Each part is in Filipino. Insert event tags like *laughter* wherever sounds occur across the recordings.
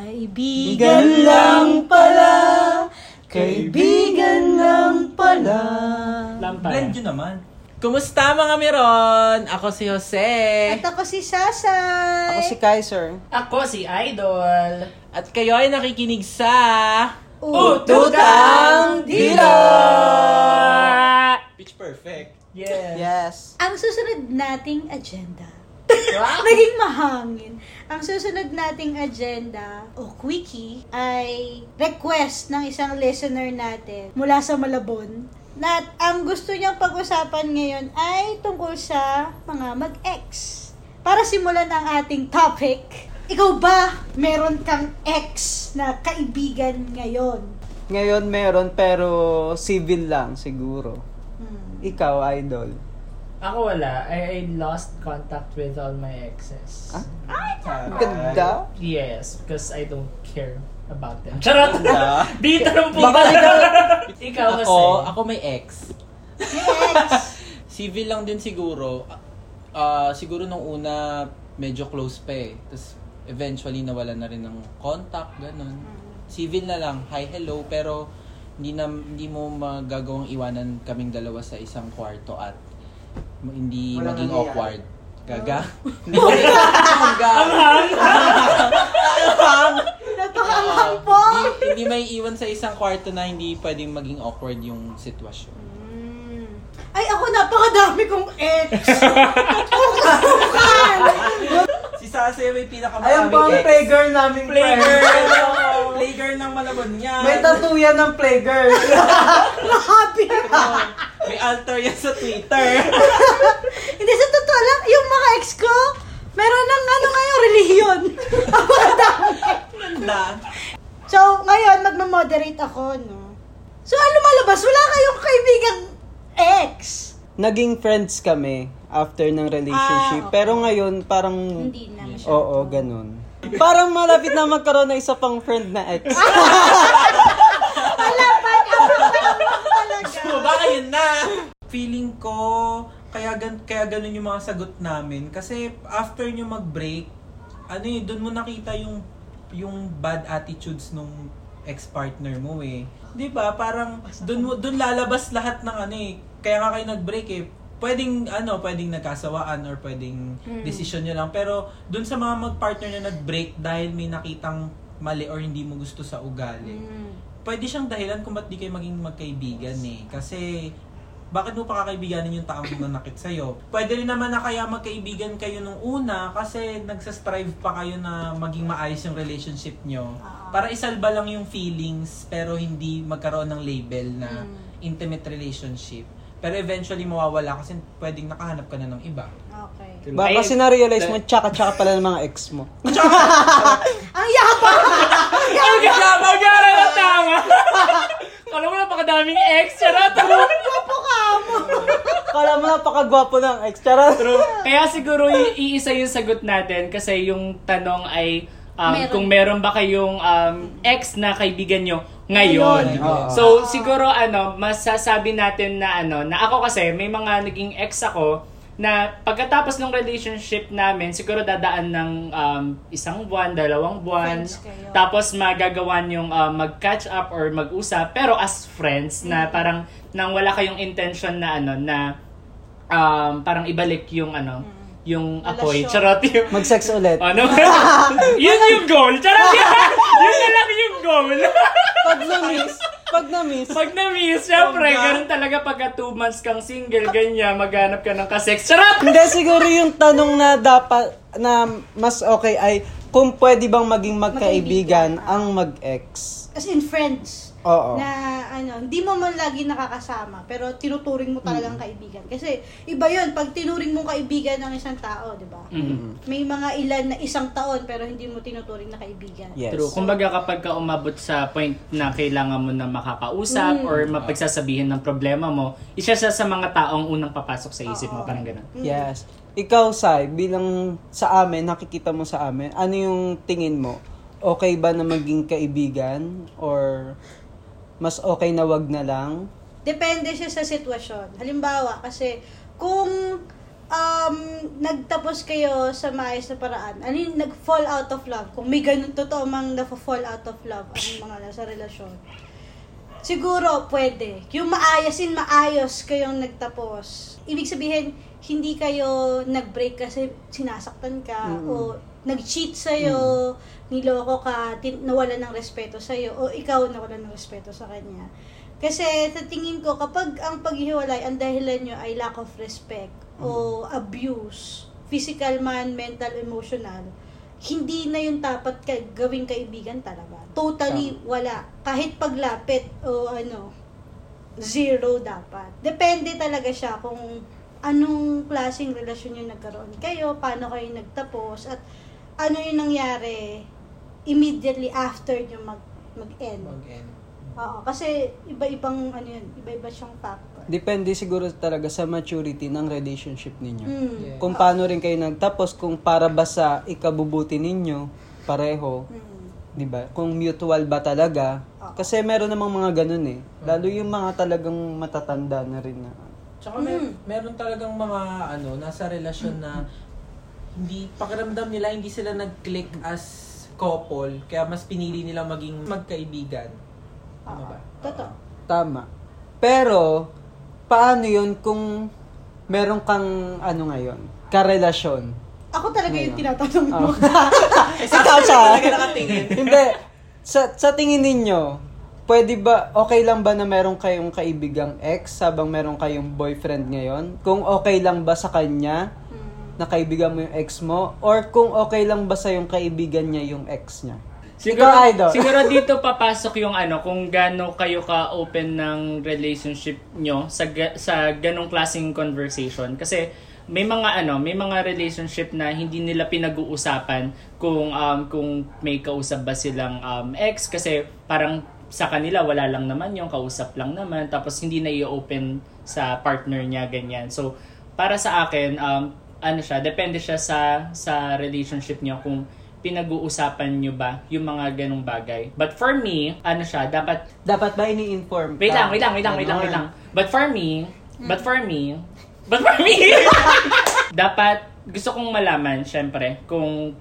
Kaibigan lang pala, kaibigan lang pala. Lampara. Blend yun naman. Kumusta mga Miron? Ako si Jose. At ako si Sasay. Ako si Kaiser. Ako si Idol. At kayo ay nakikinig sa... Ututang Dila! Pitch perfect. Yes. Yes. Ang susunod nating agenda. Wow. Naging mahangin. Ang susunod nating agenda o quickie ay request ng isang listener natin mula sa Malabon na ang gusto niyang pag-usapan ngayon ay tungkol sa mga mag-ex. Para simulan ang ating topic, ikaw ba meron kang ex na kaibigan ngayon? Ngayon meron pero civil lang siguro. Hmm. Ikaw, idol. Ako wala. I, I lost contact with all my exes. Ah? Ganda. Yes, because I don't care about them. Charot! *laughs* Dito lang po. Baka *laughs* ikaw... Ikaw kasi. Ako, ako may ex. Ex. *laughs* Civil lang din siguro. Ah, siguro nung una, medyo close pa eh. Tapos eventually nawala na rin ng contact, ganun. Civil na lang, hi, hello, pero hindi na hindi mo magagawang iwanan kaming dalawa sa isang kwarto at hindi Walang maging nangyayari. awkward. Gaga? *laughs* Hindi mo rin Napakaanghang po. hindi, hindi may iwan sa isang kwarto na hindi pwedeng maging awkward yung sitwasyon. Mm. Ay, ako napakadami kong ex. *laughs* Tukan! Si Sase may pinakamarami Ayan ba ang playgirl naming Playgirl! Playgirl ng Malabon yan. May tattoo yan ng playgirl. *laughs* Happy. May altar yan sa Twitter. *laughs* Hindi, sa totoo lang, yung mga ex ko, meron ng ano ngayon, *laughs* dami. na. So, ngayon, magmamoderate ako, no? So, ano malabas? Wala kayong kaibigang ex. Naging friends kami after ng relationship. Ah, okay. Pero ngayon, parang... Hindi na masyado. Oo, ganun. Parang malapit na magkaroon ng isa pang friend na ex. *laughs* Malapat ako talaga. So, baka yun na. Feeling ko, kaya, gan kaya ganun yung mga sagot namin. Kasi after nyo mag-break, ano yun, dun mo nakita yung yung bad attitudes nung ex-partner mo eh. 'Di ba Parang mo, dun lalabas lahat ng ano eh. Kaya nga kayo nag-break eh. Pwedeng ano, pwedeng nagkasawaan or pwedeng decision nyo lang. Pero dun sa mga mag-partner na nag-break dahil may nakitang mali or hindi mo gusto sa ugali Mm. pwede siyang dahilan kung ba't di kayo maging magkaibigan eh. Kasi, bakit mo pa kakaibiganin yung taong nanakit sa'yo? Pwede rin naman na kaya magkaibigan kayo nung una kasi nagsastrive pa kayo na maging maayos yung relationship nyo. Ah. Para isalba lang yung feelings pero hindi magkaroon ng label na Mm. intimate relationship. Pero eventually mawawala kasi pwedeng nakahanap ka na ng iba. Okay. Ba, kasi na-realize mo, tsaka-tsaka pala ng mga ex mo. *laughs* *laughs* Ang yabang! Ang ganda! Ang ganda na tama! Kala mo napakadaming ex. Charot! *laughs* Kala mo napakagwapo ng ex. Charot. Kaya siguro i- iisa yung sagot natin kasi yung tanong ay um, Meron. kung meron ba kayong um, ex na kaibigan nyo ngayon. Ngayon. Oo. So siguro ano, masasabi natin na ano, na ako kasi may mga naging ex ako na pagkatapos ng relationship namin, siguro dadaan ng um, isang buwan, dalawang buwan. Tapos magagawan yung um, mag-catch up or mag-usap pero as friends na parang nang wala kayong intention na ano na um, parang ibalik yung ano yung apoy. Charot yung Mag-sex ulit. ano? *laughs* yun yung goal. Charot yun. *laughs* yun na lang yung goal. Pag na-miss, pag na-miss, Pag na-miss, syempre, ganun talaga pagka two months kang single, ganyan, maghanap ka ng kasex. Charot! Hindi, siguro yung tanong na dapat, na mas okay ay kung pwede bang maging magkaibigan Magkaibigan. ang mag-ex. As in friends. Oo. Na ano, hindi mo man lagi nakakasama, pero tinuturing mo talagang kaibigan. Kasi iba yun, pag tinuring mo kaibigan ng isang tao, di ba? Mm. May mga ilan na isang taon, pero hindi mo tinuturing na kaibigan. Yes. True. Kumbaga kapag ka umabot sa point na kailangan mo na makakausap or mapagsasabihin ng problema mo, isa siya sa mga taong unang papasok sa isip mo, parang ganun. Yes. Ikaw, Sai, bilang sa amin, nakikita mo sa amin, ano yung tingin mo? Okay ba na maging kaibigan? Or mas okay na wag na lang? Depende siya sa sitwasyon. Halimbawa, kasi kung um, nagtapos kayo sa maayos na paraan, ano yung nag-fall out of love, kung may ganun totoo mang na-fall out of love ang mga nasa relasyon, siguro pwede. Yung maayasin, maayos kayong nagtapos. Ibig sabihin, hindi kayo nag-break kasi sinasaktan ka Mm. o nag-cheat sa'yo, niloko ka, tin- nawalan ng respeto sa'yo, o ikaw nawalan ng respeto sa kanya. Kasi sa tingin ko, kapag ang paghihiwalay, ang dahilan nyo ay lack of respect o abuse, physical man, mental, emotional, hindi na yung dapat ka, gawing kaibigan talaga. Totally wala. Kahit paglapit o ano, zero dapat. Depende talaga siya kung anong klaseng relasyon yung nagkaroon kayo, paano kayo nagtapos, at ano yung nangyari immediately after nyo mag, mag-end. Mag-end. Oo, kasi iba-ibang ano yun, iba-iba siyang factor. Depende siguro talaga sa maturity ng relationship ninyo. Mm. Yeah. Kung paano rin kayo nagtapos, kung para ba sa ikabubuti ninyo, pareho, Mm. 'di ba? Kung mutual ba talaga? Kasi meron namang mga ganun eh. Lalo yung mga talagang matatanda na rin na. Tsaka mer- meron talagang mga ano, nasa relasyon na hindi, pakiramdam nila hindi sila nag-click as couple, kaya mas pinili nila maging magkaibigan. Tama ba? Totoo. Tama. Pero paano 'yun kung meron kang ano ngayon, karelasyon? Ako talaga yung Ngayon. tinatanong mo. Oh. *laughs* Ikaw nakatingin. *laughs* Hindi. Sa, sa tingin ninyo, pwede ba, okay lang ba na meron kayong kaibigang ex habang meron kayong boyfriend ngayon? Kung okay lang ba sa kanya. Na kaibigan mo yung ex mo? Or kung okay lang ba sa yung kaibigan niya yung ex niya? Siguro, Ikaw, Idol. siguro *laughs* dito papasok yung ano, kung gaano kayo ka-open ng relationship nyo sa, sa ganong klaseng conversation. Kasi may mga ano, may mga relationship na hindi nila pinag-uusapan kung um, kung may kausap ba silang um, ex kasi parang sa kanila wala lang naman yung kausap lang naman tapos hindi na i-open sa partner niya ganyan. So para sa akin um, ano siya, depende siya sa sa relationship niyo kung pinag-uusapan niyo ba yung mga ganong bagay. But for me, ano siya, dapat Dapat ba ini-inform Wait lang, wait lang, wait lang, wait lang, wait lang. Ganon. But for me, but for me, but for me, *laughs* dapat gusto kong malaman, syempre, kung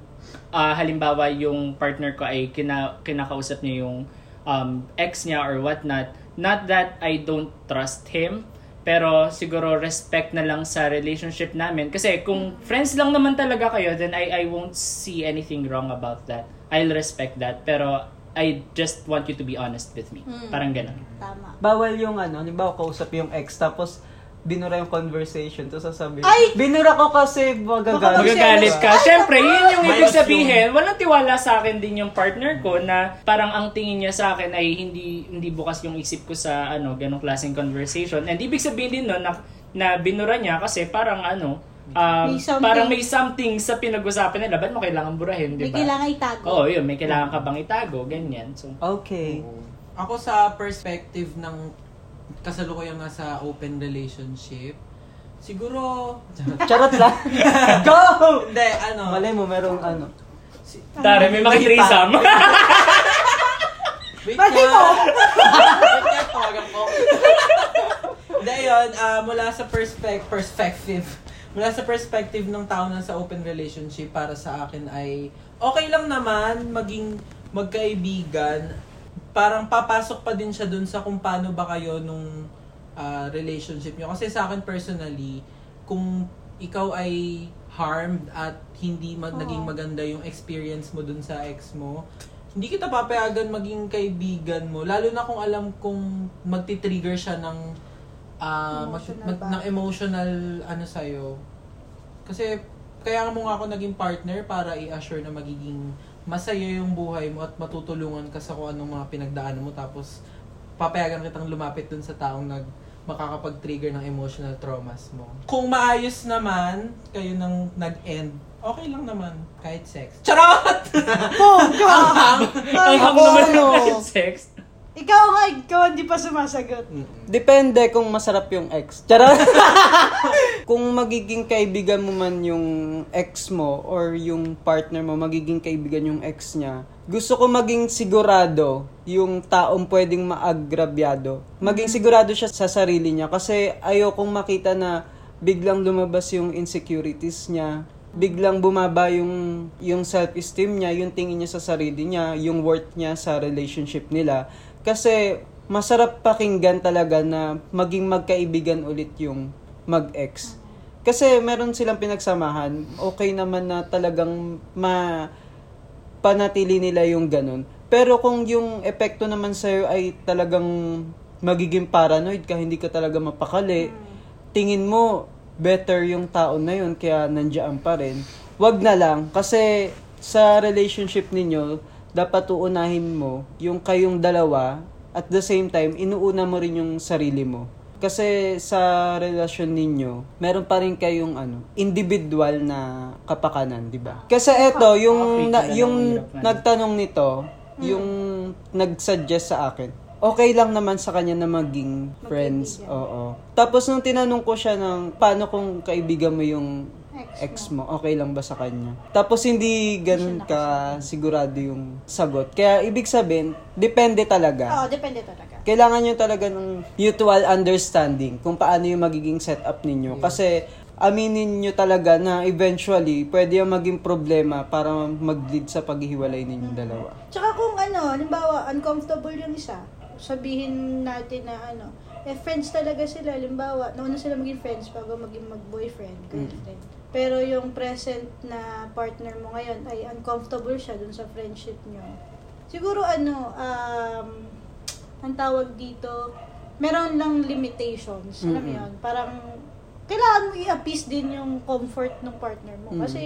ah, halimbawa yung partner ko ay kina, kinakausap niya yung um, ex niya or whatnot, not that I don't trust him, pero siguro respect na lang sa relationship namin. Kasi kung friends lang naman talaga kayo, then I, I won't see anything wrong about that. I'll respect that. Pero I just want you to be honest with me. Mm. Parang ganun. Tama. Bawal yung ano, halimbawa kausap yung ex tapos binura yung conversation to sasabihin. Ay! Binura ko kasi magagalit. Magagalit ka. Ay, Siyempre, yun yung May ibig sabihin. Walang tiwala sa akin din yung partner ko na parang ang tingin niya sa akin ay hindi hindi bukas yung isip ko sa ano ganong klaseng conversation. And ibig sabihin din nun na, na binura niya kasi parang ano, um, May something. parang may something sa pinag-usapan nila. Ba't mo kailangan burahin, di May ba? kailangan itago. Oo, yun. May kailangan ka bang itago. Ganyan. So, Okay. Ako sa perspective ng kasalukuyang nasa open relationship, siguro, *laughs* Charot lang. *laughs* Go! hindi, ano, Malay mo, merong ano. si- Tara, may makitrisam. Wait nga. mo? Wait nga, tawagan ko. Hindi, yun, ah, mula sa perspec- perspective, mula sa perspective ng tao na sa open relationship, para sa akin ay, okay lang naman maging magkaibigan. Parang papasok pa din siya dun sa kung paano ba kayo nung ah, relationship nyo. Kasi sa akin personally, kung ikaw ay harmed at hindi mag- Oo. naging maganda yung experience mo dun sa ex mo, hindi kita papayagan maging kaibigan mo. Lalo na kung alam kung magti-trigger siya ng mag- Emotional mag- ba? ng emotional ano sa'yo. Kasi kaya mo nga ako naging partner para i-assure na magiging masaya yung buhay mo at matutulungan ka sa kung anong mga pinagdaanan mo tapos papayagan kitang lumapit dun sa taong nag makakapag-trigger ng emotional traumas mo. Kung maayos naman kayo nang nag-end, okay lang naman kahit sex. Charot! Bongga! *laughs* Ang hang ako, naman ano? ng sex. Ikaw nga, ikaw hindi pa sumasagot. Depende kung masarap yung ex. Charot! *laughs* kung magiging kaibigan mo man yung ex mo or yung partner mo, magiging kaibigan yung ex niya, gusto ko maging sigurado yung taong pwedeng maagrabyado. Maging sigurado siya sa sarili niya kasi ayokong makita na biglang lumabas yung insecurities niya, biglang bumaba yung yung self-esteem niya, yung tingin niya sa sarili niya, yung worth niya sa relationship nila. Kasi masarap pakinggan talaga na maging magkaibigan ulit yung mag-ex. Kasi meron silang pinagsamahan, okay naman na talagang ma panatili nila yung ganun. Pero kung yung epekto naman sa'yo ay talagang magiging paranoid ka, hindi ka talaga mapakali, tingin mo better yung tao na yun kaya nandiyan pa rin, wag na lang. Kasi sa relationship ninyo, dapat uunahin mo yung kayong dalawa at the same time, inuuna mo rin yung sarili mo. Kasi sa relasyon ninyo, meron pa rin kayong ano, individual na kapakanan, 'di ba? Kasi eto, yung Nakapit na, yung nagtanong nito, yung nag-suggest sa akin. Okay lang naman sa kanya na maging friends. Oo. Tapos nung tinanong ko siya ng paano kung kaibigan mo yung ex Ex mo, okay lang ba sa kanya? Tapos hindi ganun ka sigurado yung sagot. Kaya ibig sabihin, depende talaga Oo, depende talaga. kailangan nyo talaga ng mutual understanding kung paano yung magiging setup ninyo. Kasi aminin nyo talaga na eventually pwede yung maging problema para mag-lead sa paghihiwalay ninyong dalawa. Tsaka kung ano, halimbawa, uncomfortable yung isa, sabihin natin na ano, eh friends talaga sila, halimbawa, nauna sila maging friends bago maging mag-boyfriend, girlfriend. Pero yung present na partner mo ngayon ay uncomfortable siya dun sa friendship nyo. Siguro ano, um, ang tawag dito, meron lang limitations. Alam mo Mm-mm. yun? Parang, kailangan mo i-appease din yung comfort ng partner mo. Mm. Kasi,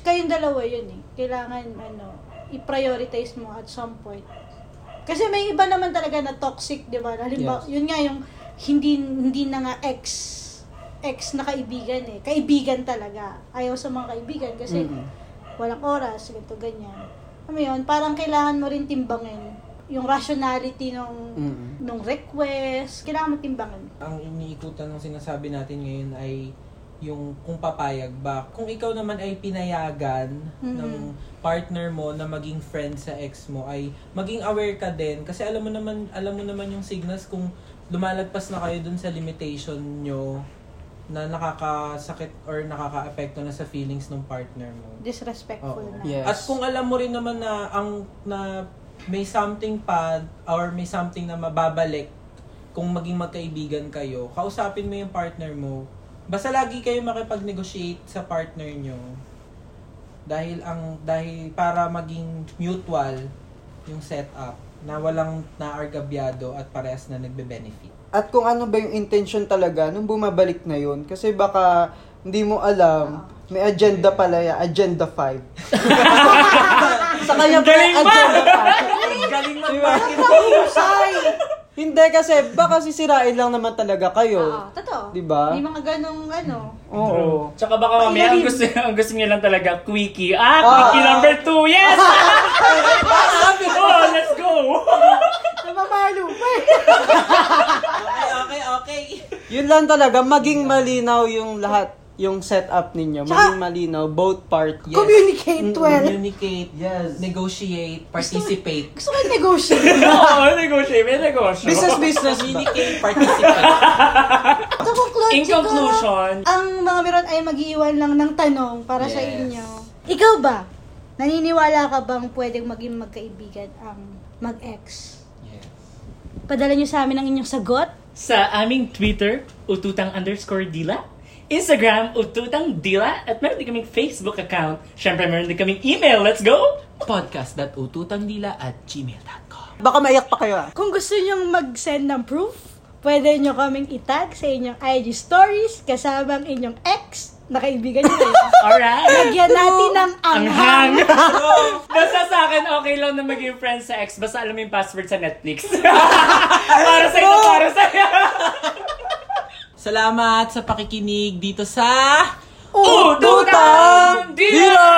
kayong dalawa yun eh. Kailangan, ano, i-prioritize mo at some point. Kasi may iba naman talaga na toxic, di ba? Halimbawa, Yes. yun nga yung hindi hindi na nga ex ex na kaibigan eh. Kaibigan talaga. Ayaw sa mga kaibigan kasi Mm-mm. walang oras, ganito, ganyan. Mo yun, parang kailangan mo rin timbangin yung rationality nung Mm-mm. nung request. Kailangan mo timbangin. Ang iniikutan ng sinasabi natin ngayon ay yung kung papayag ba. Kung ikaw naman ay pinayagan Mhm. ng partner mo na maging friend sa ex mo ay maging aware ka din kasi alam mo naman alam mo naman yung signals kung lumalagpas na kayo dun sa limitation nyo na nakakasakit or nakakaapekto na sa feelings ng partner mo. Disrespectful Oo. na. Yeah. At kung alam mo rin naman na ang na may something pa or may something na mababalik kung maging magkaibigan kayo, kausapin mo yung partner mo. Basta lagi kayo makipag-negotiate sa partner nyo. Dahil ang dahil para maging mutual yung setup na walang naargabyado at parehas na nagbe-benefit. At kung ano ba yung intention talaga nung bumabalik na yun. Kasi baka hindi mo alam, may agenda pala yan, agenda 5. *laughs* Sa kanya pa Galing yung ba? agenda 5. Galing ng Diba? Hindi kasi baka sisirain lang naman talaga Oo, kayo. totoo. Diba? May mga ganong ano. Oo. Tsaka baka mamaya ang gusto, ang gusto niya lang talaga, quickie. Ah, Ah. quickie number two. Yes! *laughs* oh, let's go! *laughs* Namamalo pa eh. *laughs* Okay, okay, okay. Yun lang talaga, maging malinaw yung lahat, yung setup ninyo. Tsaka- Maging malinaw, both part. Yes. Communicate Mm, well. Communicate, Yes. negotiate, participate. Gusto ko yung negotiate. *laughs* Oo, negosyo. May negosyo. Business, business. Communicate, participate. *laughs* So, conclude, In siguro, conclusion, ang mga meron ay mag-iwan lang ng tanong para sa Yes. inyo. Ikaw ba? Naniniwala ka bang pwedeng maging magkaibigan ang mag-ex? yes. Padala nyo sa amin ang inyong sagot. sa aming Twitter, ututang underscore dila. Instagram, ututang dila. At meron din kaming Facebook account. Siyempre, meron din kaming email. Let's go! Podcast.ututangdila at gmail.com Baka maiyak pa kayo ah. Kung gusto nyo mag-send ng proof, pwede nyo kaming itag sa inyong IG stories kasama ang inyong ex na kaibigan nyo. *laughs* Alright! Lagyan natin ng Ang anghang. hang! *laughs* basta sa akin, okay lang na maging friends sa ex. Basta alam mo yung password sa Netflix. *laughs* para sa'yo, para sa'yo. Salamat sa pakikinig dito sa Ututang dila!